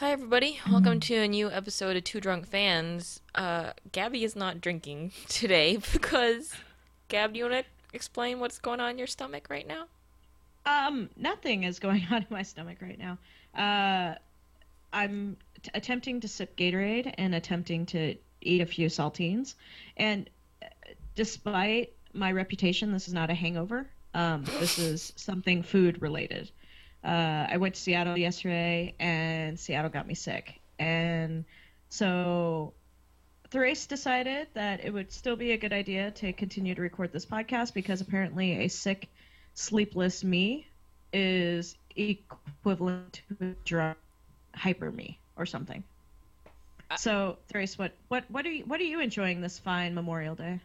Hi, everybody. Welcome to a new episode of Two Drunk Fans. Uh, Gabby is not drinking today because, Gab, do you want to explain what's going on in your stomach right now? Um, nothing is going on in my stomach right now. Uh, I'm t- attempting to sip Gatorade and attempting to eat a few saltines. And uh, despite my reputation, this is not a hangover. Um, this is something food related. Uh, I went to Seattle yesterday, and Seattle got me sick. And so Thrace decided that it would still be a good idea to continue to record this podcast because apparently a sick, sleepless me is equivalent to a drunk hyper me or something. So Thrace, what what what are you what are you enjoying this fine Memorial Day?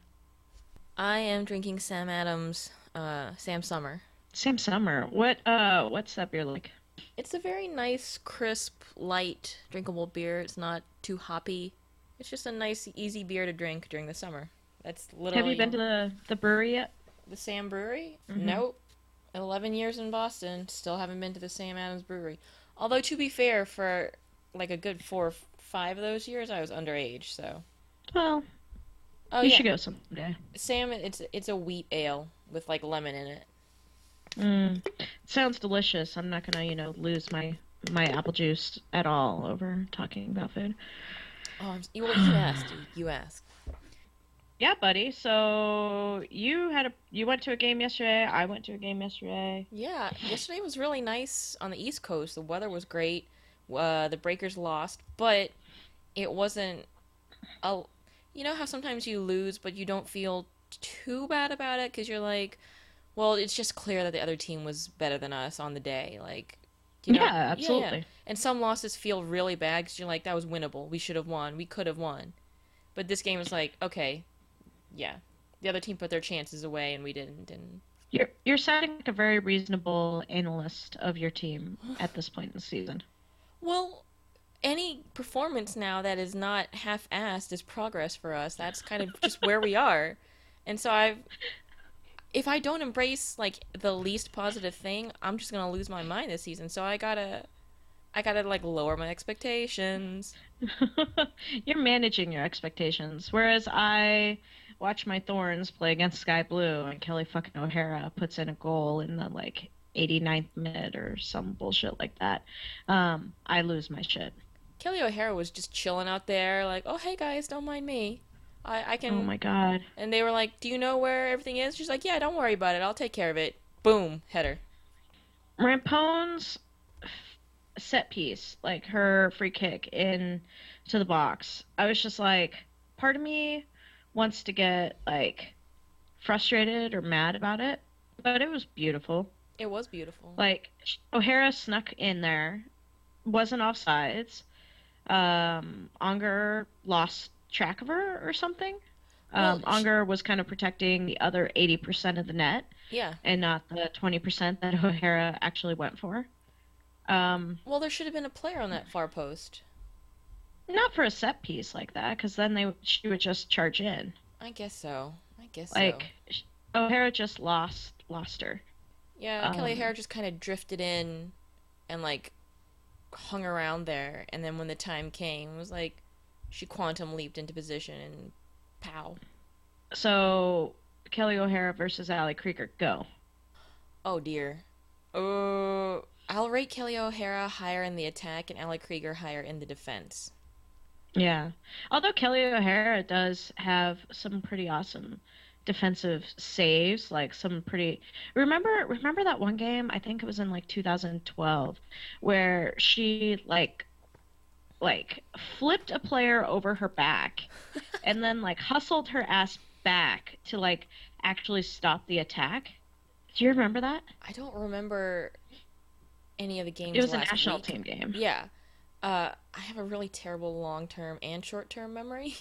I am drinking Sam Adams, uh, Sam Summer. Sam Summer. What uh what's that beer like? It's a very nice, crisp, light, drinkable beer. It's not too hoppy. It's just a nice, easy beer to drink during the summer. That's literally. Have you been to the the brewery yet? the Sam Brewery? Mhm. Nope. 11 years in Boston, still haven't been to the Sam Adams Brewery. Although, to be fair, for like a good four or five of those years, I was underage, so. Well, Oh, you yeah. should go someday. Sam, it's it's a wheat ale with like lemon in it. Mm. Sounds delicious. I'm not gonna, you know, lose my my apple juice at all over talking about food. Oh, you, well, you asked. You asked. Yeah, buddy. So you had a you went to a game yesterday. I went to a game yesterday. Yeah, yesterday was really nice on the East Coast. The weather was great. Uh, the Breakers lost, but it wasn't a. You know how sometimes you lose, but you don't feel too bad about it because you're like, well, it's just clear that the other team was better than us on the day. Like, you know? yeah, absolutely. And some losses feel really bad because you're like, that was winnable. We should have won. We could have won. But this game was like, okay, yeah, the other team put their chances away and we didn't. And You're you're sounding like a very reasonable analyst of your team at this point in the season. Well, any performance now that is not half-assed is progress for us. That's kind of just where we are. And so I've if I don't embrace like the least positive thing, I'm just going to lose my mind this season. So I got to I got to like lower my expectations. You're managing your expectations, whereas I watch my Thorns play against Sky Blue, and Kelley fucking O'Hara puts in a goal in the like 89th minute or some bullshit like that. Um, I lose my shit. Kelley O'Hara was just chilling out there like, "Oh, hey guys, don't mind me. I I can Oh my god. And they were like, "Do you know where everything is?" She's like, "Yeah, don't worry about it. I'll take care of it." Boom, header. Rampone's set piece, like her free kick in to the box. I was just like, part of me wants to get like frustrated or mad about it, but it was beautiful. It was beautiful. Like O'Hara snuck in there, wasn't offsides. Um, Angerer lost track of her or something. Um, Well, Angerer was kind of protecting the other 80% of the net yeah. and not the 20% that O'Hara actually went for. Um, Well, there should have been a player on that far post. not for a set piece like that, because then they she would just charge in. I guess so. I guess Like so. Like, O'Hara just lost lost her. Yeah, Kelley um, O'Hara just kind of drifted in and like hung around there, and then when the time came, it was like she quantum leaped into position and pow. So Kelley O'Hara versus Ali Krieger, go. Oh dear. Uh, I'll rate Kelley O'Hara higher in the attack and Ali Krieger higher in the defense. Yeah. Although Kelley O'Hara does have some pretty awesome defensive saves, like some pretty Remember remember that one game, I think it was in like 2012, where she like like flipped a player over her back and then like hustled her ass back to like actually stop the attack. Do you remember that? I don't remember any of the games. It was a national week. team game. Yeah. Uh, I have a really terrible long term and short term memory.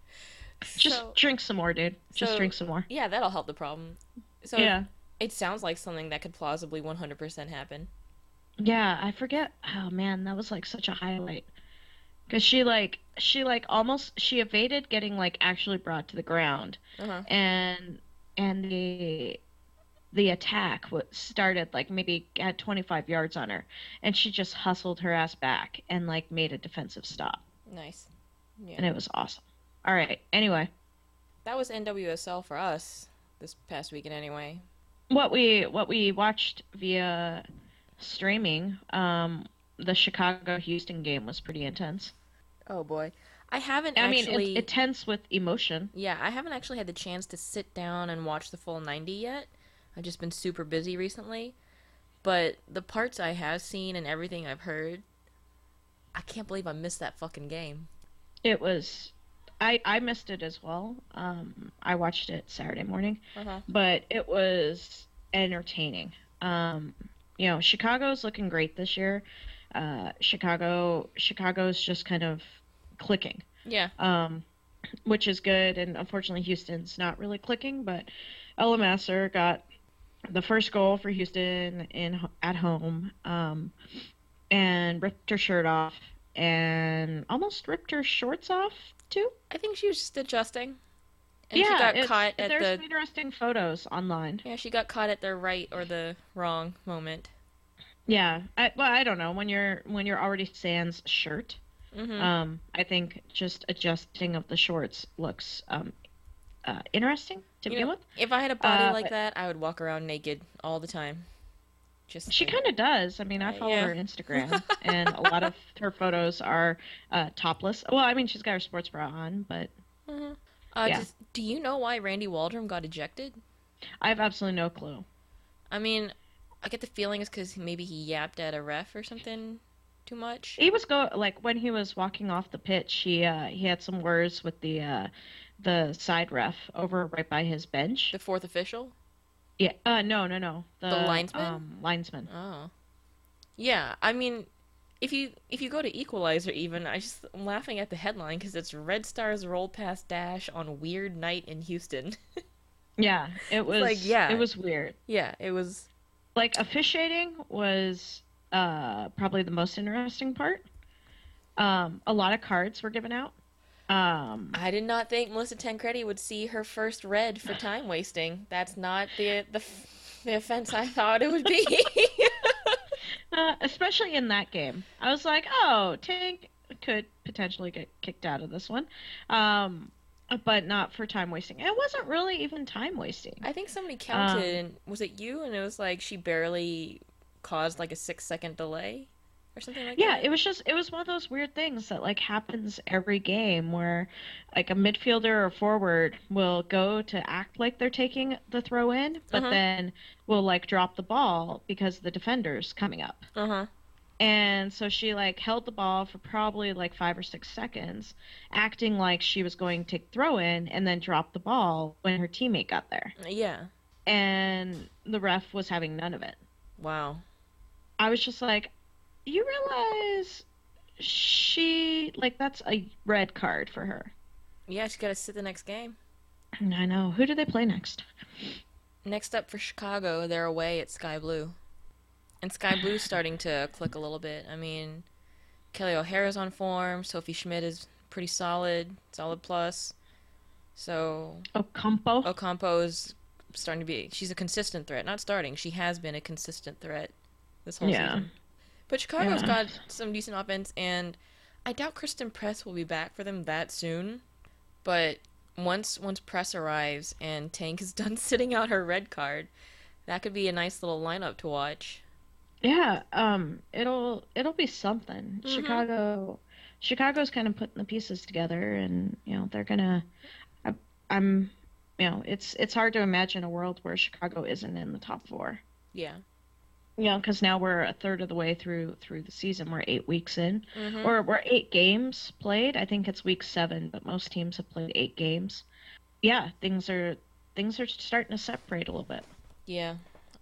Just So- drink some more, dude. Just so- drink some more. yeah, that'll help the problem. So yeah. it sounds like something that could plausibly 100% happen. Yeah, I forget. Oh man, that was like such a highlight. Cuz she like she like almost she evaded getting like actually brought to the ground Uh huh. and and the the attack started like maybe at 25 yards on her, and she just hustled her ass back and like made a defensive stop, Nice. Yeah. and it was awesome. All right. Anyway, that was NWSL for us this past weekend anyway. what we what we watched via streaming, um, the Chicago Houston game was pretty intense. Oh boy. I haven't I mean, actually it's intense with emotion. Yeah, I haven't actually had the chance to sit down and watch the full 90 yet. I've just been super busy recently. But the parts I have seen and everything I've heard, I can't believe I missed that fucking game. It was. I, I missed it as well. Um, I watched it Saturday morning, Uh-huh. but it was entertaining. Um, you know, Chicago's looking great this year. Uh, Chicago, Chicago's just kind of clicking, Yeah. um, which is good. And unfortunately, Houston's not really clicking. But Ella Masar got the first goal for Houston in at home, um, and ripped her shirt off, and almost ripped her shorts off too. I think she was just adjusting. And yeah, she got it's- caught at there's the some interesting photos online. Yeah, she got caught at the right or the wrong moment. Yeah, I, well, I don't know when you're when you're already sans shirt. Mhm. Um, I think just adjusting of the shorts looks um, uh, interesting to You begin know, with. If I had a body Uh, like but- that, I would walk around naked all the time. Just She kind of does. I mean, I Uh, follow yeah. her on Instagram, and a lot of her photos are uh, topless. Well, I mean, she's got her sports bra on, but Mhm. Uh, Yeah. does- do you know why Randy Waldrum got ejected? I have absolutely no clue. I mean, I get the feeling it's because maybe he yapped at a ref or something too much. He was go like when he was walking off the pitch. He uh, he had some words with the uh, the side ref over right by his bench. The fourth official? Yeah. Uh, no, no, no. The linesman? Um, linesman. Oh. Yeah, I mean, if you if you go to Equalizer even, I just I'm laughing at the headline because it's Red Stars roll past Dash on weird night in Houston. Yeah, it was. like, yeah. It was weird. yeah, it was. Like officiating was uh, probably the most interesting part. Um, a lot of cards were given out. Um, I did not think Melissa Tancredi would see her first red for time wasting. That's not the the the offense I thought it would be. uh, especially in that game, I was like, oh, Tank could potentially get kicked out of this one, um, but not for time wasting. It wasn't really even time wasting. I think somebody counted, and was it you? And it was like she barely caused like a six second delay or something like Yeah, that. Yeah, it was just it was one of those weird things that like happens every game where like a midfielder or forward will go to act like they're taking the throw in, but Uh-huh. then will like drop the ball because the defender's coming up. Uh huh. And so she like held the ball for probably like 5 or 6 seconds, acting like she was going to throw in and then drop the ball when her teammate got there. Yeah. And the ref was having none of it. Wow. I was just like, you realize she like that's a red card for her. Yeah, she's got to sit the next game. I know. Who do they play next? Next up for Chicago, they're away at Sky Blue. And Sky Blue's starting to click a little bit. I mean, Kelley O'Hara's on form. Sophie Schmidt is pretty solid, solid plus. So Ocampo. Ocampo is starting to be. She's a consistent threat. Not starting. She has been a consistent threat this whole Yeah. season. But Chicago's Yeah. got some decent offense, and I doubt Christen Press will be back for them that soon. But once once Press arrives and Tank is done sitting out her red card, that could be a nice little lineup to watch. Yeah, um it'll it'll be something. Mhm. Chicago Chicago's kind of putting the pieces together and you know, they're going to I, I'm you know, it's it's hard to imagine a world where Chicago isn't in the top 4. Yeah. You know, cuz now we're a third of the way through through the season. We're 8 weeks in. hmm Or we're 8 games played. I think it's week 7, but most teams have played 8 games. Yeah, things are things are starting to separate a little bit. Yeah.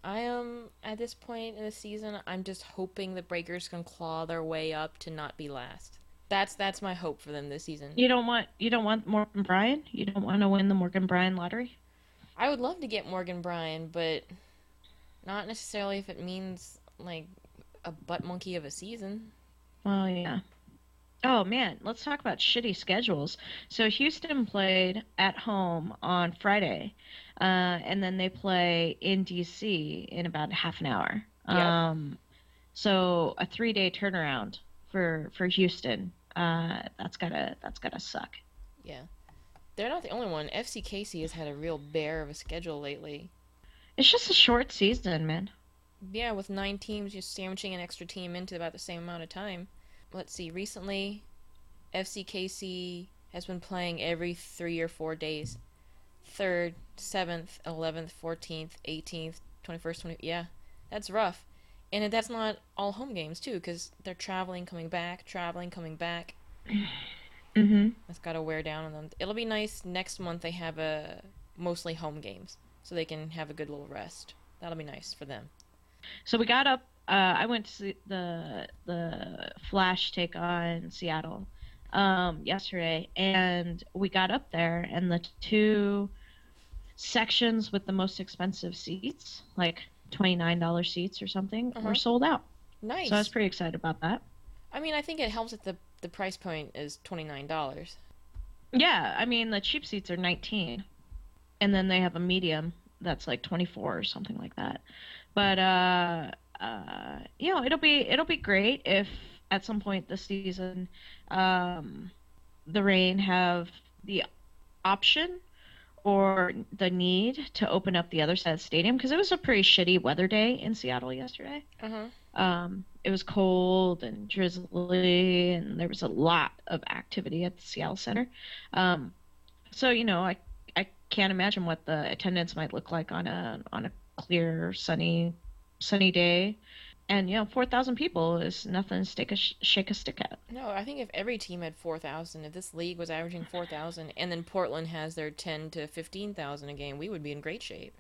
I am at this point in the season. I'm just hoping the Breakers can claw their way up to not be last. That's that's my hope for them this season. You don't want you don't want Morgan Brian? You don't want to win the Morgan Brian lottery? I would love to get Morgan Brian, but not necessarily if it means like a butt monkey of a season. Well, yeah. Oh man, let's talk about shitty schedules. So Houston played at home on Friday, uh, and then they play in DC in about half an hour. Yep. Um, so a three day turnaround for for Houston. Uh, that's gotta that's gotta suck. Yeah. They're not the only one. FC KC has had a real bear of a schedule lately. It's just a short season, man. Yeah, with nine teams, just sandwiching an extra team into about the same amount of time. Let's see, recently, FCKC has been playing every three or four days. 3rd, 7th, 11th, 14th, 18th, 21st, 20. Yeah, that's rough. And that's not all home games, too, because they're traveling, coming back, traveling, coming back. Mm-hmm. That's got to wear down on them. It'll be nice next month they have a mostly home games, so they can have a good little rest. That'll be nice for them. So we got up. Uh, I went to see the the Flash take on Seattle um, yesterday, and we got up there, and the two sections with the most expensive seats, like twenty nine dollar seats or something, Uh-huh. were sold out. Nice. So I was pretty excited about that. I mean, I think it helps that the the price point is twenty nine dollars. Yeah, I mean the cheap seats are nineteen, and then they have a medium that's like twenty four or something like that. But uh, uh, you know, it'll be it'll be great if at some point this season, um, the Rain have the option or the need to open up the other side of the stadium because it was a pretty shitty weather day in Seattle yesterday. Uh huh. Um, it was cold and drizzly, and there was a lot of activity at the Seattle Center. Um, so you know, I I can't imagine what the attendance might look like on a on a clear, sunny, sunny day. And you know, four thousand people is nothing to stick a sh- shake a stick at. No, I think if every team had four thousand, if this league was averaging four thousand, and then Portland has their ten to fifteen thousand a game, we would be in great shape.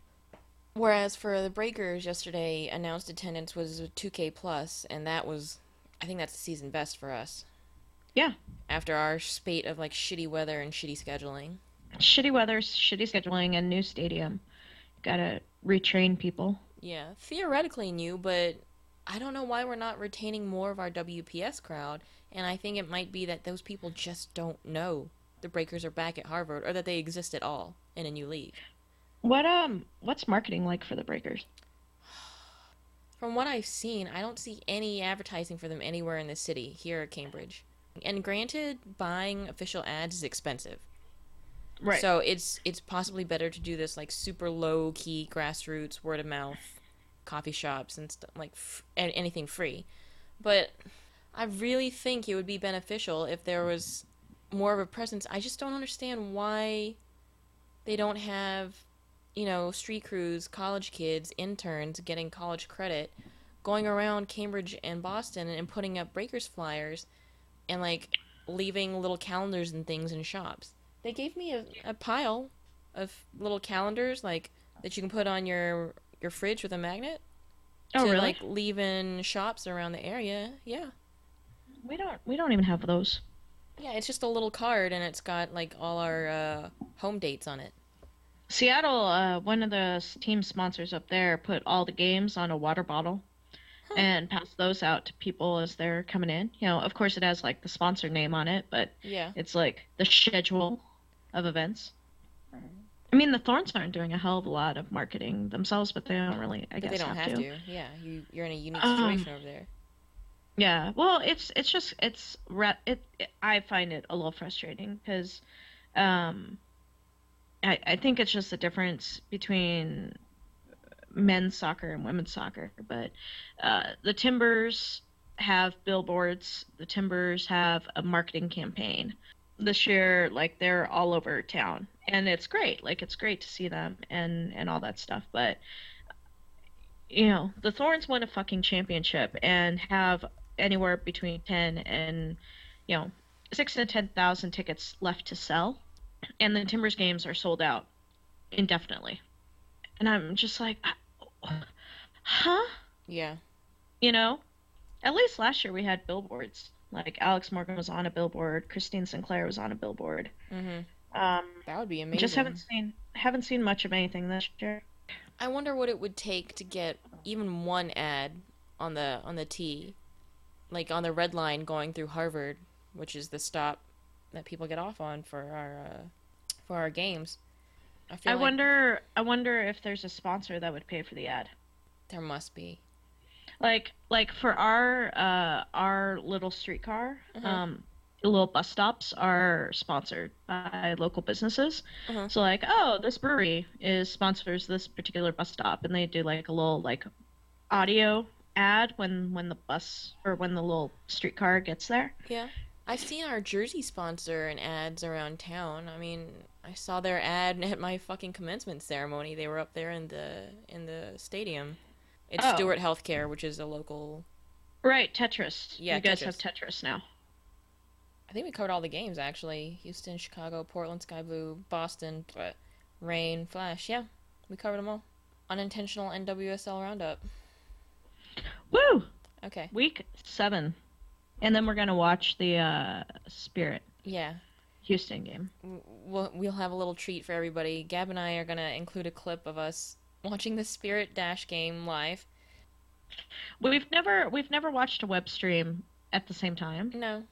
Whereas for the Breakers yesterday, announced attendance was two K plus, and that was, I think that's the season best for us. Yeah. After our spate of like shitty weather and shitty scheduling. Shitty weather, shitty scheduling, and new stadium. Got to retrain people. Yeah, theoretically new, but I don't know why we're not retaining more of our WPS crowd, and I think it might be that those people just don't know the Breakers are back at Harvard or that they exist at all in a new league. What um, what's marketing like for the Breakers? From what I've seen, I don't see any advertising for them anywhere in the city here at Cambridge. And granted, buying official ads is expensive. Right. So it's it's possibly better to do this like super low key grassroots word of mouth coffee shops and stuff like f- anything free. But I really think it would be beneficial if there was more of a presence. I just don't understand why they don't have you know street crews, college kids, interns getting college credit going around Cambridge and Boston and putting up breakers flyers and like leaving little calendars and things in shops. They gave me a, a pile of little calendars like that you can put on your your fridge with a magnet oh to really? like leave in shops around the area. Yeah. we don't we don't even have those. Yeah, it's just a little card and it's got like all our uh, home dates on it. Seattle, uh, one of the team sponsors up there, put all the games on a water bottle Huh. and passed those out to people as they're coming in. You know, of course, it has like the sponsor name on it, but Yeah. it's like the schedule of events. I mean, the Thorns aren't doing a hell of a lot of marketing themselves, but they don't really, I But guess, they don't have, to. to. Yeah, you you're in a unique Um, situation over there. Yeah, well, it's it's just it's it, it I find it a little frustrating because um I I think it's just the difference between men's soccer and women's soccer, but uh the Timbers have billboards, the Timbers have a marketing campaign. This year like they're all over town and it's great. Like it's great to see them and and all that stuff, but you know, the Thorns won a fucking championship and have anywhere between 10 and, you know, 6 to 10,000 tickets left to sell. And the Timbers games are sold out indefinitely. And I'm just like, huh? Yeah. You know? At least last year we had billboards. Like Alex Morgan was on a billboard, Christine Sinclair was on a billboard. Mhm. Um, That would be amazing. just haven't seen haven't seen much of anything this year. I wonder what it would take to get even one ad on the on the T, like on the red line going through Harvard which is the stop that people get off on for our uh, for our games. I, feel I like wonder. I wonder if there's a sponsor that would pay for the ad. there must be. Like, like for our uh our little streetcar, Mhm. um, little bus stops are sponsored by local businesses. Mhm. So like, oh, this brewery is sponsors this particular bus stop, and they do like a little like audio ad when when the bus or when the little streetcar gets there. Yeah. I've seen our jersey sponsor and ads around town. I mean, I saw their ad at my fucking commencement ceremony. They were up there in the in the stadium. It's Oh. Steward Healthcare, which is a local. Right, Tetris. Yeah, you guys Tetris. have Tetris now. I think we covered all the games actually. Houston, Chicago, Portland, Sky Blue, Boston, but Rain, Flash. Yeah, we covered them all. Unintentional NWSL roundup. Woo! Okay. Week seven, and then we're gonna watch the uh, Spirit Yeah. Houston game. we'll, we'll have a little treat for everybody. Gab and I are going to include a clip of us watching the Spirit Dash game live. We've never we've never watched a web stream at the same time. No.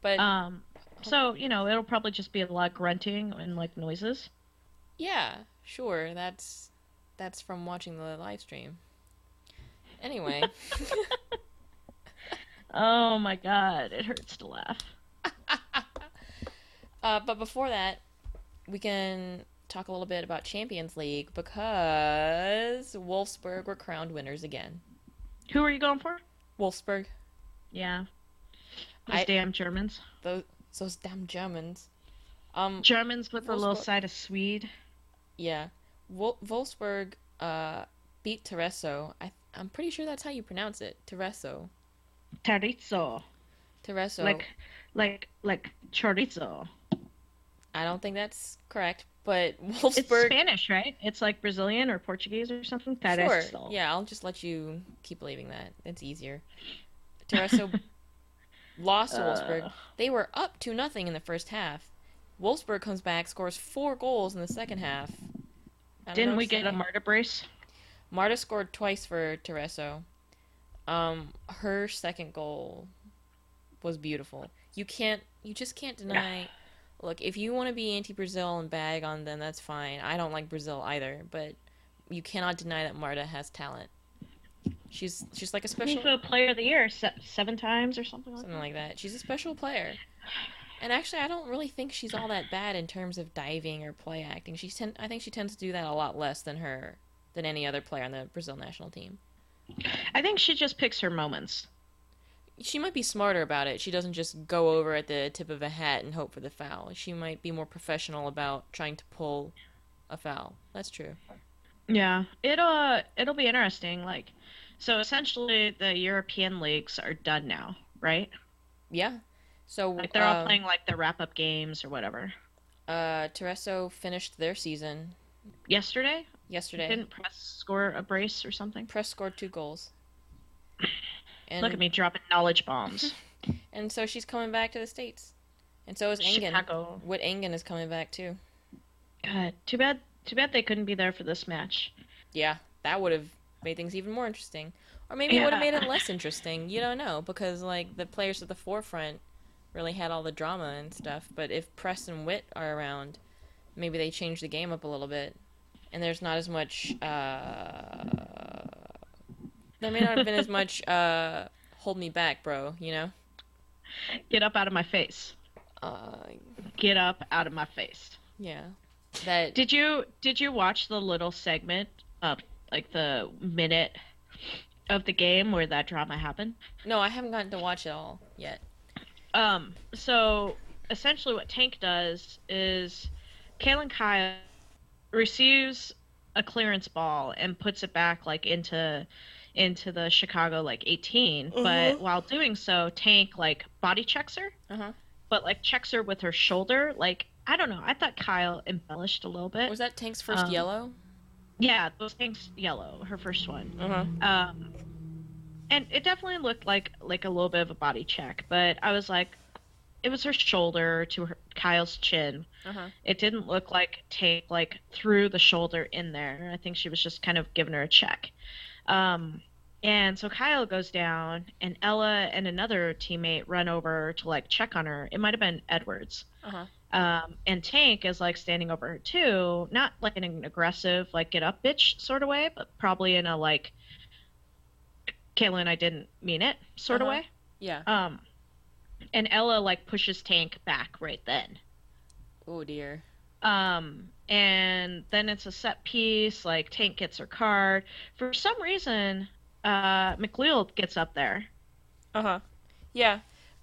But Um, so you know it'll probably just be a lot of grunting and like noises. yeah, sure. That's that's from watching the live stream. Anyway, Oh my god, it hurts to laugh. uh, but before that, we can talk a little bit about Champions League because Wolfsburg were crowned winners again. Who are you going for? Wolfsburg, Yeah, those I- damn Germans. those those damn Germans. Um, Germans with a little side of Swede. Yeah, Wol- Wolfsburg uh, beat Tyresö. I I'm pretty sure that's how you pronounce it. Tyresö. Chorizo, Tyresö. like like like chorizo. I don't think that's correct, but Wolfsburg. It's. Spanish, right? It's like Brazilian or Portuguese or something. Sure. Chorizo. Yeah, I'll just let you keep believing that. It's easier. Tyresö lost to Wolfsburg. Uh. They were up to nothing in the first half. Wolfsburg comes back, scores four goals in the second half. I don't know Didn't we get a. Marta brace? Marta scored twice for Tyresö. Um, her second goal was beautiful. You can't, you just can't deny. Look, if you want to be anti-Brazil and bag on them, that's fine. I don't like Brazil either, but you cannot deny that Marta has talent. She's she's like a special FIFA Player of the Year se- seven times or something like something like that. She's a special player. And actually, I don't really think she's all that bad in terms of diving or play acting. She's ten- I think she tends to do that a lot less than her than any other player on the Brazil national team. I think she just picks her moments. She might be smarter about it. She doesn't just go over at the tip of a hat and hope for the foul. She might be more professional about trying to pull a foul. That's true. Yeah, it'll uh, it'll be interesting. Like, so essentially, the European leagues are done now, right? Yeah. So Like they're all uh, playing like the wrap up games or whatever. Uh, Tyresö finished their season Yesterday, yesterday. didn't press score a brace or something. Press scored two goals. And, Look at me dropping knowledge bombs. And so she's coming back to the states, and so is Engen. Chicago. Whit Engen is coming back too. God, too bad. Too bad they couldn't be there for this match. Yeah, that would have made things even more interesting. Or maybe it would have made it less interesting. You don't know because like the players at the forefront really had all the drama and stuff. But if Press and Whit are around, maybe they change the game up a little bit, and there's not as much. Uh... There may not have been as much. Uh... Hold me back, bro. You know. Get up out of my face. Uh, Get up out of my face. yeah. That Did you did you watch the little segment of like the minute of the game where that drama happened? no, I haven't gotten to watch it all yet. Um, so essentially, what Tank does is Kaylyn Kyle receives a clearance ball and puts it back like into into the Chicago like 18. But while doing so, Tank like body checks her, Uh huh. but like checks her with her shoulder. Like I don't know. I thought Kyle embellished a little bit. Was that Tank's first Um, yellow? Yeah, those things yellow. Her first one. Uh huh. Um, and it definitely looked like like a little bit of a body check, but I was like, it was her shoulder to her Kyle's chin. Uh huh. It didn't look like take like through the shoulder in there. I think she was just kind of giving her a check. Um, And so Kyle goes down, and Ella and another teammate run over to like check on her. It might have been Edwards. Uh huh. Um, and Tank is like standing over her too, not like in an aggressive, like get up bitch sort of way, but probably in a like, Caitlin, I didn't mean it sort Uh-huh. of way. Yeah. Um, and Ella like pushes Tank back right then. Oh dear. Um, and then it's a set piece. Like Tank gets her card. For some reason, uh, McLeod gets up there, Uh huh. Yeah.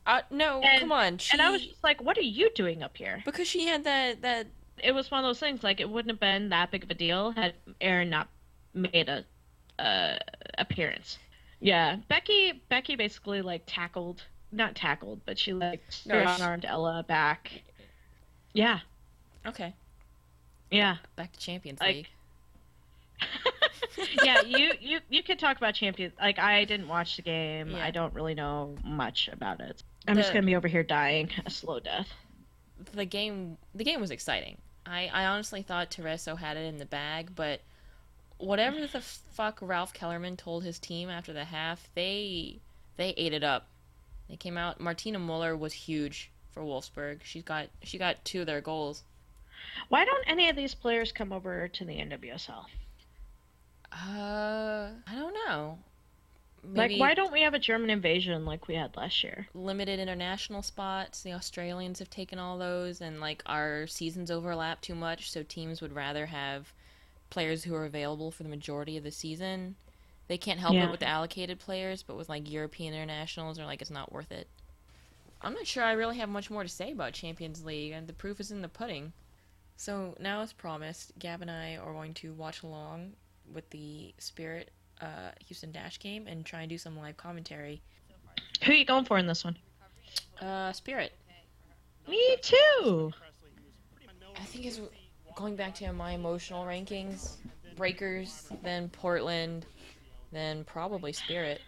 Uh, no, And- come on. She, and I was just like, "What are you doing up here?" because she had that that It was one of those things. Like it wouldn't have been that big of a deal had Erin not made a uh, appearance. Yeah, Becky. Becky basically like tackled, not tackled, but she like No, she- armed Ella back. Yeah, okay. Yeah. Back to Champions Like- League. yeah, you, you you could talk about champions. Like I didn't watch the game. Yeah. I don't really know much about it. I'm just gonna be over here dying a slow death. The game the game was exciting. I I honestly thought Tyresö had it in the bag, but whatever the fuck Ralf Kellermann told his team after the half, they they ate it up. They came out. Martina Muller was huge for Wolfsburg. She's got she got two of their goals. Why don't any of these players come over to the NWSL? Uh, I don't know. Like, why don't we have a German invasion like we had last year? limited international spots? The Australians have taken all those, and like our seasons overlap too much, so teams would rather have players who are available for the majority of the season. They can't help Yeah. it with the allocated players, but with like European internationals, or like it's not worth it. I'm not sure I really have much more to say about Champions League, and the proof is in the pudding. So now, as promised, Gab and I are going to watch along with the Spirit uh, Houston Dash game and try and do some live commentary. Who are you going for in this one? Uh, Spirit. Me too. I think it's going back to my emotional rankings. Breakers, then Portland, then probably Spirit.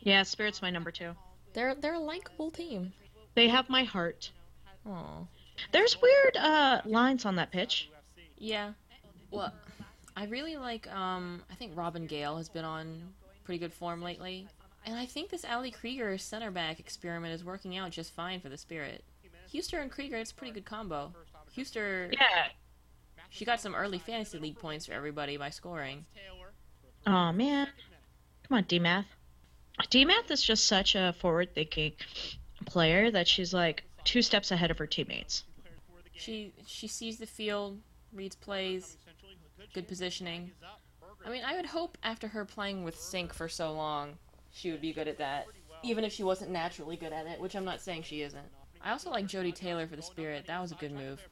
Yeah, Spirit's my number two. They're they're a likable team. They have my heart. Oh. There's weird uh, lines on that pitch. Yeah. Well, I really like um I think Robyn Gayle has been on pretty good form lately. And I think this Ali Krieger center back experiment is working out just fine for the Spirit. Huster and Krieger, it's a pretty good combo. Huster, Yeah. she got some early fantasy league points for everybody by scoring. Oh man. Come on, DMath. DMath is just such a forward thinking player that she's like two steps ahead of her teammates. She she sees the field, reads plays, good positioning. I mean, I would hope after her playing with Sinc for so long, she would be good at that. Even if she wasn't naturally good at it, which I'm not saying she isn't. I also like Jodie Taylor for the Spirit. That was a good move.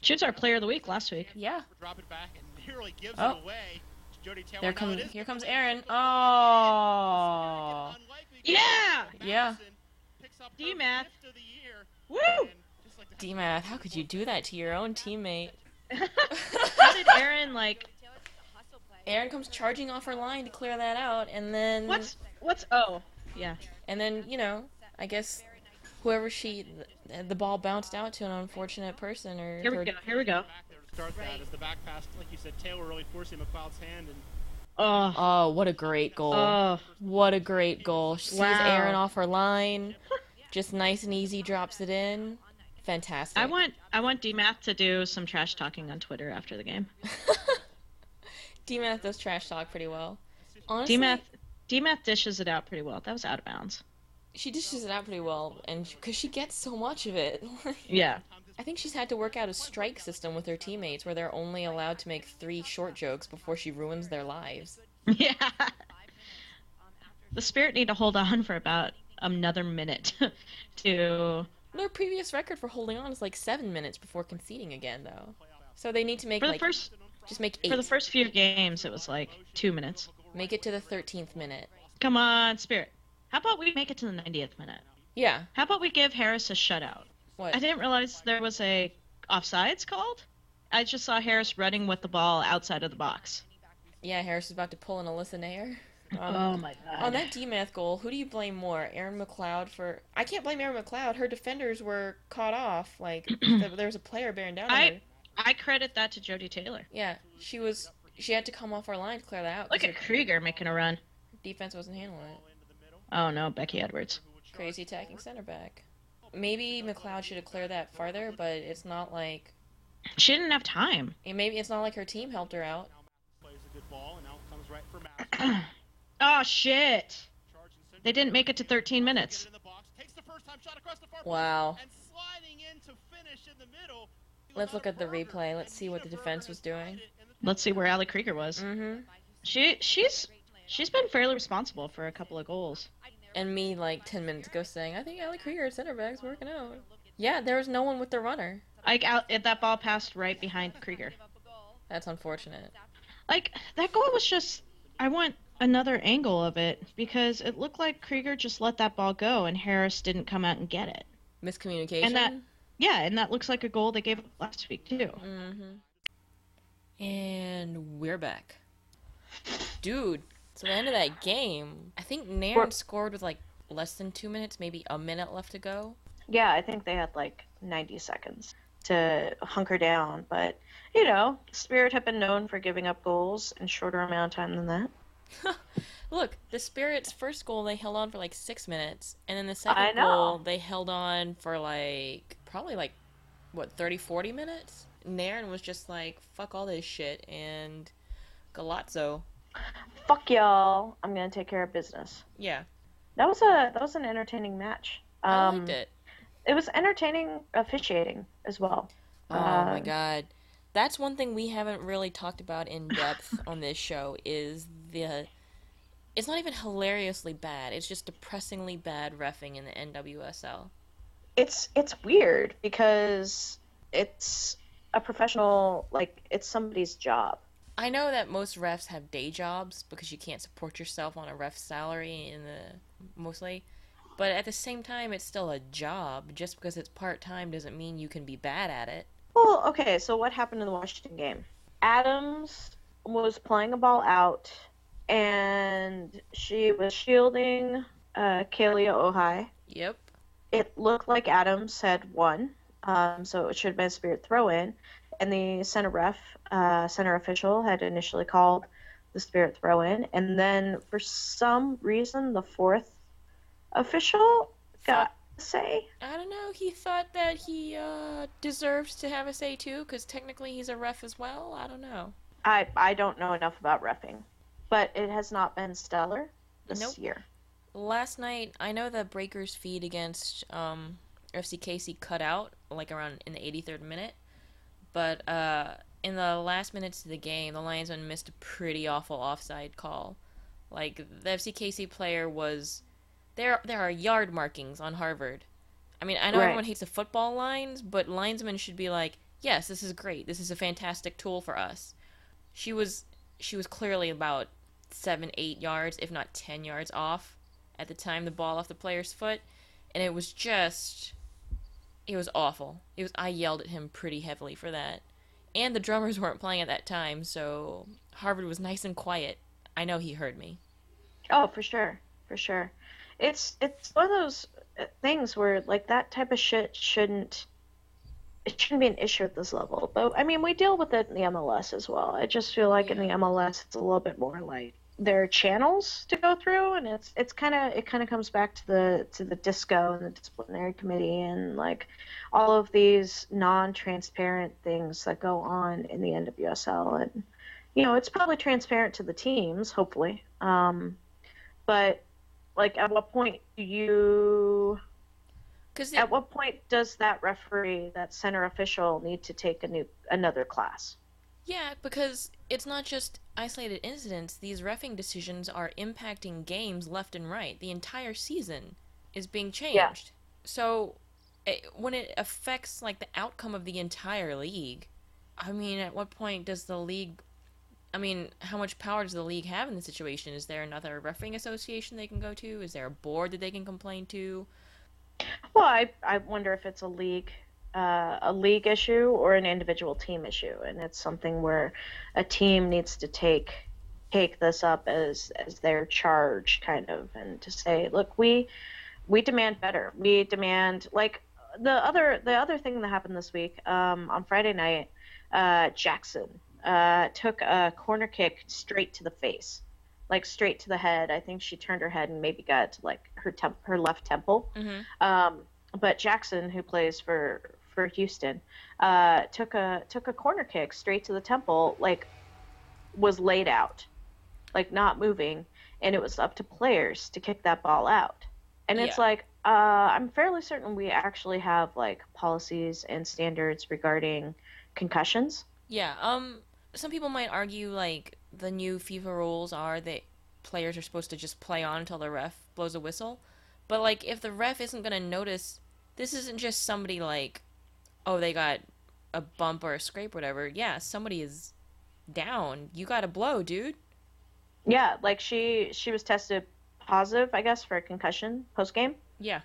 She was our player of the week last week. Yeah. Drop it back and nearly gives Oh. it away. Jodie Taylor. There now comes here comes Erin. Oh. Yeah! Yeah! Madison picks up her D-Math. fifth of. Woo! And just like the- DMath, how could you do that to your own teammate? How did Erin like? Erin comes charging off her line to clear that out, and then What's what's? Oh, yeah. And then, you know, I guess whoever she, the, the ball bounced out to an unfortunate person or. Here we her- go. Here we go. Back there to start that as the back pass, like you said, Taylor really forcing McLeod's hand and Oh. Oh, what a great goal. Oh. What a great goal. She sees Wow. Erin off her line, just nice and easy drops it in. Fantastic. I want I want DMath to do some trash talking on Twitter after the game. DMath does trash talk pretty well. Honestly, DMath DMath dishes it out pretty well. That was out of bounds. she dishes it out pretty well, and because she gets so much of it. Yeah. I think she's had to work out a strike system with her teammates where they're only allowed to make three short jokes before she ruins their lives. Yeah. The spirit need to hold on for about another minute to Their previous record for holding on is like seven minutes before conceding again, though. So they need to make for the like first just make eight. for the first few games it was like two minutes. Make it to the thirteenth minute. Come on, spirit. How about we make it to the 90th minute? Yeah. How about we give Harris a shutout? What? I didn't realize there was a offsides called. I just saw Harris running with the ball outside of the box. Yeah, Harris is about to pull an Alyssa Naeher. Um, oh my god. On that DMath goal, who do you blame more? Erin McLeod for? I can't blame Erin McLeod. Her defenders were caught off. Like there was a player bearing down on I- her. I credit that to Jodie Taylor. Yeah, she was. She had to come off our line to clear that out. Look at Krieger making a run. defense wasn't handling it. Ball into the middle. Oh no, Becky Edwards. Who would charge Crazy attacking center back. Maybe McLeod should have cleared that farther, but it's not like She didn't have time. and maybe it's not like her team helped her out. Now Mathis plays a good ball, and now it comes right for Mathis. Oh shit! Charge in center. They didn't make it to 13 minutes. it in the box. Takes the first time shot across the far post, Wow. And sliding in to finish in the middle. Let's look at the replay. Let's see what the defense was doing. it in the Let's see where Ali Krieger was. Mm-hmm. She she's she's been fairly responsible for a couple of goals. And me like ten minutes ago saying, I think Ali Krieger at center back's working out. Yeah, there was no one with the runner. Like out, that ball passed right behind Krieger. That's unfortunate. Like that goal was just. I want another angle of it because it looked like Krieger just let that ball go and Harris didn't come out and get it. Miscommunication. And that- Yeah, and that looks like a goal they gave up last week too. Mm-hmm. And we're back. Dude, so the end of that game, I think Nairn We're- scored with like less than two minutes, maybe a minute left to go. Yeah, I think they had like 90 seconds to hunker down, but you know, Spirit have been known for giving up goals in shorter amount of time than that. Look, the Spirits' first goal they held on for like six minutes, and then the second goal they held on for like probably like what 30, 40 minutes. Nairn was just like fuck all this shit, and Galazzo, Fuck y'all! I'm gonna take care of business. yeah, That was a that was an entertaining match. I Um, liked it. it was entertaining officiating as well. Oh my Uh, god. That's one thing we haven't really talked about in depth on this show is the it's not even hilariously bad. It's just depressingly bad refing in the NWSL. It's it's weird because it's a professional like it's somebody's job. I know that most refs have day jobs because you can't support yourself on a ref salary in the mostly. But at the same time it's still a job. Just because it's part-time doesn't mean you can be bad at it. Well, okay, so what happened in the Washington game? Adams was playing a ball out, and she was shielding uh, Kealia Ohai. Yep. It looked like Adams had won, um, so it should have been a spirit throw in. And the center ref, uh, center official, had initially called the spirit throw in, and then for some reason, the fourth official got a say. I don't know. He thought that he uh, deserves to have a say too, because technically he's a ref as well. I don't know. I I don't know enough about refing, but it has not been stellar this Nope. year. Last night, I know the Breakers feed against um, FC KC cut out like around in the 83rd minute, but uh, in the last minutes of the game, the linesmen missed a pretty awful offside call. Like the FC KC player was there. There are yard markings on Harvard. I mean, I know Right. everyone hates the football lines, but linesmen should be like, "Yes, this is great. This is a fantastic tool for us." She was she was clearly about seven, eight yards, if not ten yards off at the time the ball off the player's foot, and it was just it was awful. It was I yelled at him pretty heavily for that. And the drummers weren't playing at that time, so Harvard was nice and quiet. I know he heard me. Oh, for sure, for sure. It's it's one of those uh, things where like that type of shit shouldn't it shouldn't be an issue at this level. But I mean, we deal with it in the MLS as well. I just feel like in the MLS it's a little bit more like there are channels to go through, and it's it's kind of it kind of comes back to the to the disco and the disciplinary committee and like all of these non-transparent things that go on in the NWSL and you know it's probably transparent to the teams hopefully. Um, but like at what point do you Because at what point does that referee that center official need to take a new another class Yeah, because it's not just isolated incidents. These refing decisions are impacting games left and right. The entire season is being changed. Yeah. So it, when it affects like the outcome of the entire league, I mean, at what point does the league? I mean, how much power does the league have in the situation? Is there another refereeing association they can go to? Is there a board that they can complain to? well i, I wonder if it's a league uh, a league issue or an individual team issue and it's something where a team needs to take take this up as as their charge kind of and to say look we we demand better we demand like the other the other thing that happened this week um, on friday night uh, jackson uh, took a corner kick straight to the face like straight to the head. I think she turned her head and maybe got to, like her temp- her left temple. Mhm. Um, but Jackson, who plays for for Houston, uh, took a took a corner kick straight to the temple, like was laid out, like not moving, and it was up to players to kick that ball out. And it's Yeah. like, uh, I'm fairly certain we actually have like policies and standards regarding concussions. Yeah. Um. Some people might argue like the new FIFA rules are that players are supposed to just play on until the ref blows a whistle, but like if the ref isn't gonna notice, this isn't just somebody like, oh they got a bump or a scrape or whatever. Yeah, somebody is down. You got a blow, dude. Yeah, like she she was tested positive, I guess, for a concussion post game. Yeah.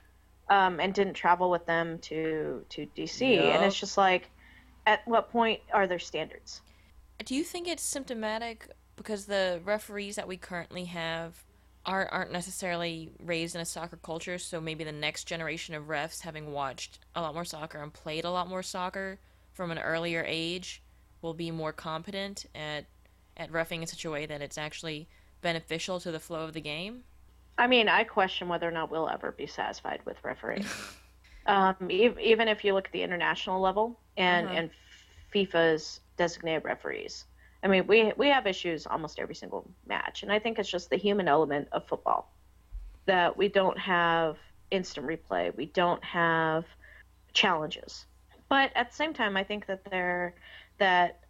um, and didn't travel with them to to DC. And it's just like, at what point are there standards? Do you think it's symptomatic because the referees that we currently have aren't aren't necessarily raised in a soccer culture, so maybe the next generation of refs having watched a lot more soccer and played a lot more soccer from an earlier age will be more competent at at refing in such a way that it's actually beneficial to the flow of the game? I mean, I question whether or not we'll ever be satisfied with refereeing. um, ev- even if you look at the international level and Uh-huh. and FIFA's designated referees. I mean, we we have issues almost every single match, and I think it's just the human element of football that we don't have instant replay, we don't have challenges. But at the same time, I think that they're that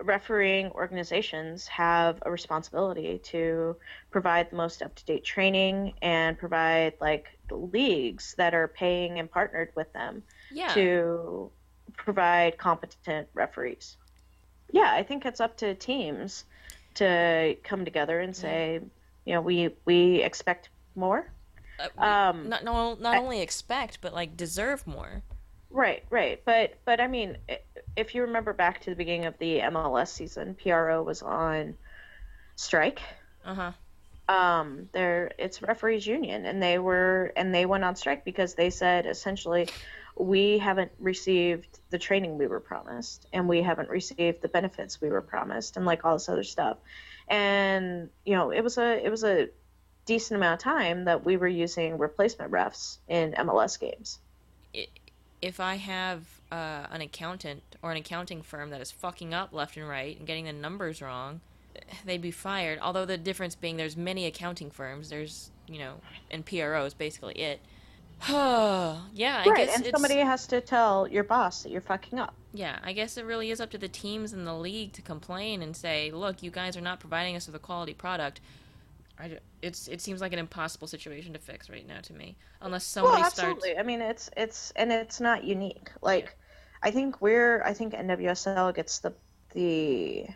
refereeing organizations have a responsibility to provide the most up-to-date training and provide like the leagues that are paying and partnered with them Yeah. to provide competent referees. Yeah, I think it's up to teams to come together and say, you know, we we expect more. Uh, Um, not no, not I- only expect but like deserve more. Right, right. But but I mean, if you remember back to the beginning of the MLS season, PRO was on strike. Uh-huh. Um, there it's referees union, and they were and they went on strike because they said essentially, we haven't received the training we were promised, and we haven't received the benefits we were promised, and like all this other stuff. And you know, it was a it was a decent amount of time that we were using replacement refs in MLS games. if I have uh, an accountant or an accounting firm that is fucking up left and right and getting the numbers wrong, they'd be fired. Although the difference being there's many accounting firms, there's, you know, and PRO is basically it. yeah, I right, guess and it's, somebody has to tell your boss that you're fucking up. yeah, I guess it really is up to the teams in the league to complain and say, "Look, you guys are not providing us with a quality product." I it's it seems like an impossible situation to fix right now to me, unless somebody well, starts. absolutely. I mean, it's it's and it's not unique. Like, I think we're I think NWSL gets the the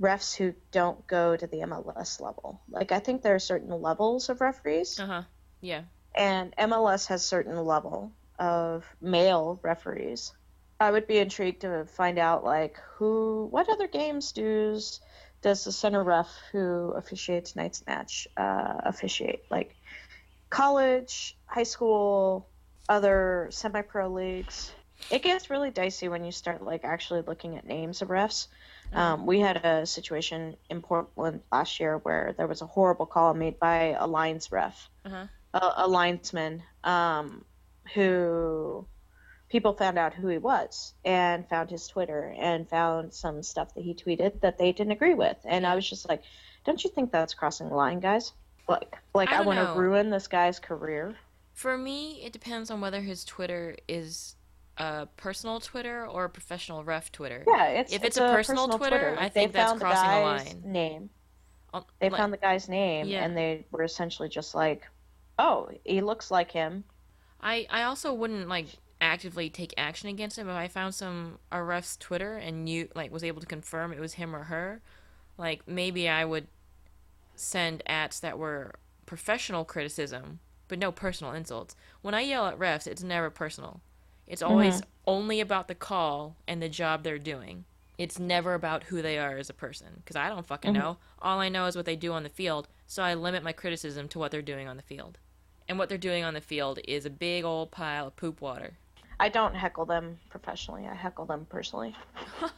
refs who don't go to the MLS level. Like, I think there are certain levels of referees, Uh huh. Yeah. And MLS has certain level of male referees. I would be intrigued to find out like who, what other games does does the center ref who officiates tonight's match uh, officiate? Like college, high school, other semi-pro leagues. It gets really dicey when you start like actually looking at names of refs. Um, we had a situation in Portland last year where there was a horrible call made by a lines ref Uh-huh. A, a linesman um, who people found out who he was and found his Twitter and found some stuff that he tweeted that they didn't agree with. And I was just like, don't you think that's crossing the line, guys? Like, like I I, want to ruin this guy's career. For me, it depends on whether his Twitter is a personal Twitter or a professional ref Twitter. Yeah, it's If it's a personal Twitter, I Like, think that's the crossing a guy's line. Name. Um, They like- found the guy's name, Yeah. and they were essentially just like, "Oh, he looks like him." I I also wouldn't like actively take action against him if I found some a ref's Twitter and you like was able to confirm it was him or her. Like maybe I would send ats that were professional criticism, but no personal insults. When I yell at refs, it's never personal. It's mm-hmm. always only about the call and the job they're doing. It's never about who they are as a person because I don't fucking mm-hmm. know. All I know is what they do on the field, so I limit my criticism to what they're doing on the field. And what they're doing on the field is a big old pile of poop water. I don't heckle them professionally. I heckle them personally.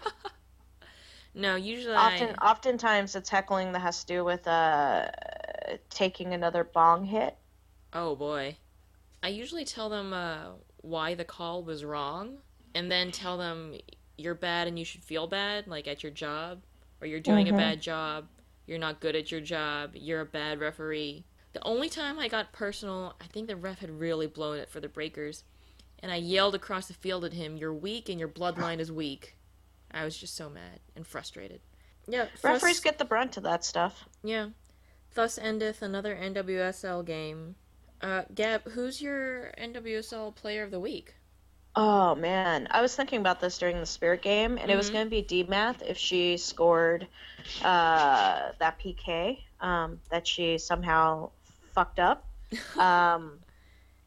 No, usually Often, I, oftentimes it's heckling that has to do with uh taking another bong hit. oh boy, I usually tell them uh, why the call was wrong, and then tell them you're bad and you should feel bad, like at your job, or you're doing Mhm. a bad job, you're not good at your job, you're a bad referee. The only time I got personal, I think the ref had really blown it for the Breakers, and I yelled across the field at him, "You're weak and your bloodline is weak." I was just so mad and frustrated. Yeah, Referees get the brunt of that stuff. yeah. Thus endeth another NWSL game. Uh, Gab, who's your NWSL player of the week? Oh man, I was thinking about this during the Spirit game, and it was Mhm. going to be D-Math if she scored uh, that PK um, that she somehow fucked up, um,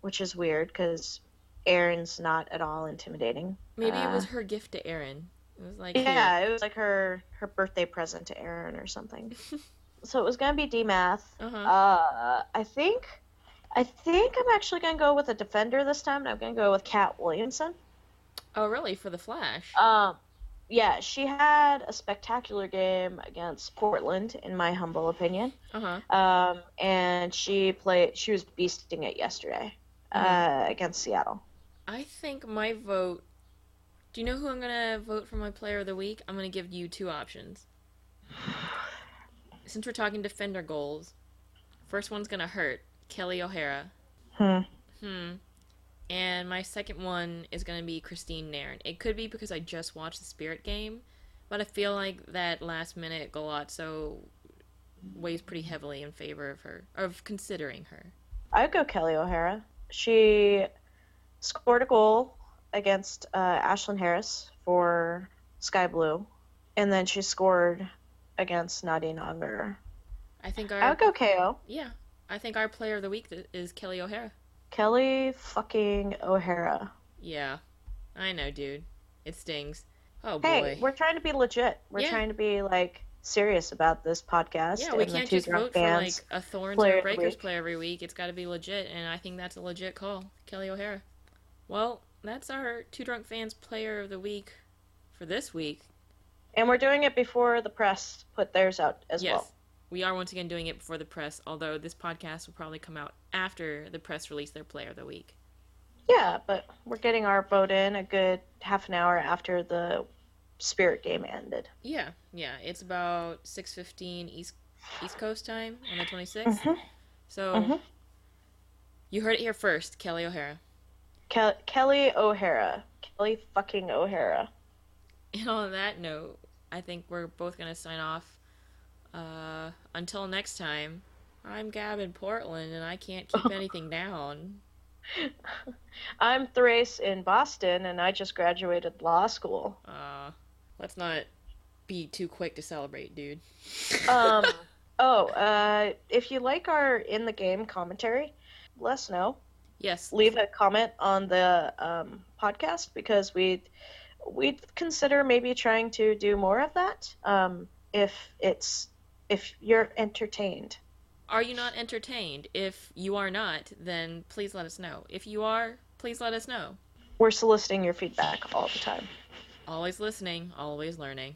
which is weird because Erin's not at all intimidating. Maybe it was Uh, her gift to Erin. It was like, Yeah, it was like her her birthday present to Aaron or something. so it was going to be D-Math. Uh-huh. Uh, I think. I think I'm actually going to go with a defender this time, and I'm going to go with Kat Williamson. oh, really? For the Flash? Um, yeah, she had a spectacular game against Portland, in my humble opinion. Uh huh. Um, and she played. She was beasting it yesterday uh, against Seattle. I think my vote. Do you know who I'm gonna vote for my player of the week? I'm gonna give you two options. Since we're talking defender goals, first one's gonna hurt. Kelley O'Hara. Hmm. Hmm. And my second one is going to be Christine Nairn. It could be because I just watched the Spirit game, but I feel like that last minute golazo weighs pretty heavily in favor of her, of considering her. I'd go Kelley O'Hara. She scored a goal against uh, Ashlyn Harris for Sky Blue, and then she scored against Nadine Angerer. I think I our would go KO. yeah, I think our player of the week is Kelley O'Hara. Kelley fucking O'Hara. Yeah, I know, dude. It stings. Oh Hey, boy. we're trying to be legit. We're Yeah. trying to be like serious about this podcast. yeah, we can't just vote for like a Thorns or a Breakers player every week. It's got to be legit, and I think that's a legit call. Kelley O'Hara. Well, that's our Two Drunk Fans player of the week for this week. And we're doing it before the press put theirs out as yes, well. We are once again doing it before the press, although this podcast will probably come out after the press release their player of the week. Yeah, but we're getting our vote in a good half an hour after the Spirit game ended. Yeah, yeah. It's about 6.15 East, East Coast time on the 26th. Mhm. So, Mhm. you heard it here first, Kelley O'Hara. Ke- Kelley O'Hara. Kelley fucking O'Hara. And on that note, I think we're both going to sign off. Uh, until next time, I'm Gab in Portland, and I can't keep anything down. I'm Thrace in Boston, and I just graduated law school. Uh, let's not be too quick to celebrate, dude. Um, oh, uh, if you like our in the game commentary, let us know. yes, Leave a comment on the um, podcast because we'd we'd consider maybe trying to do more of that. Um, if it's if you're entertained. Are you not entertained? If you are not, then please let us know. If you are, please let us know. We're soliciting your feedback all the time. Always listening, always learning.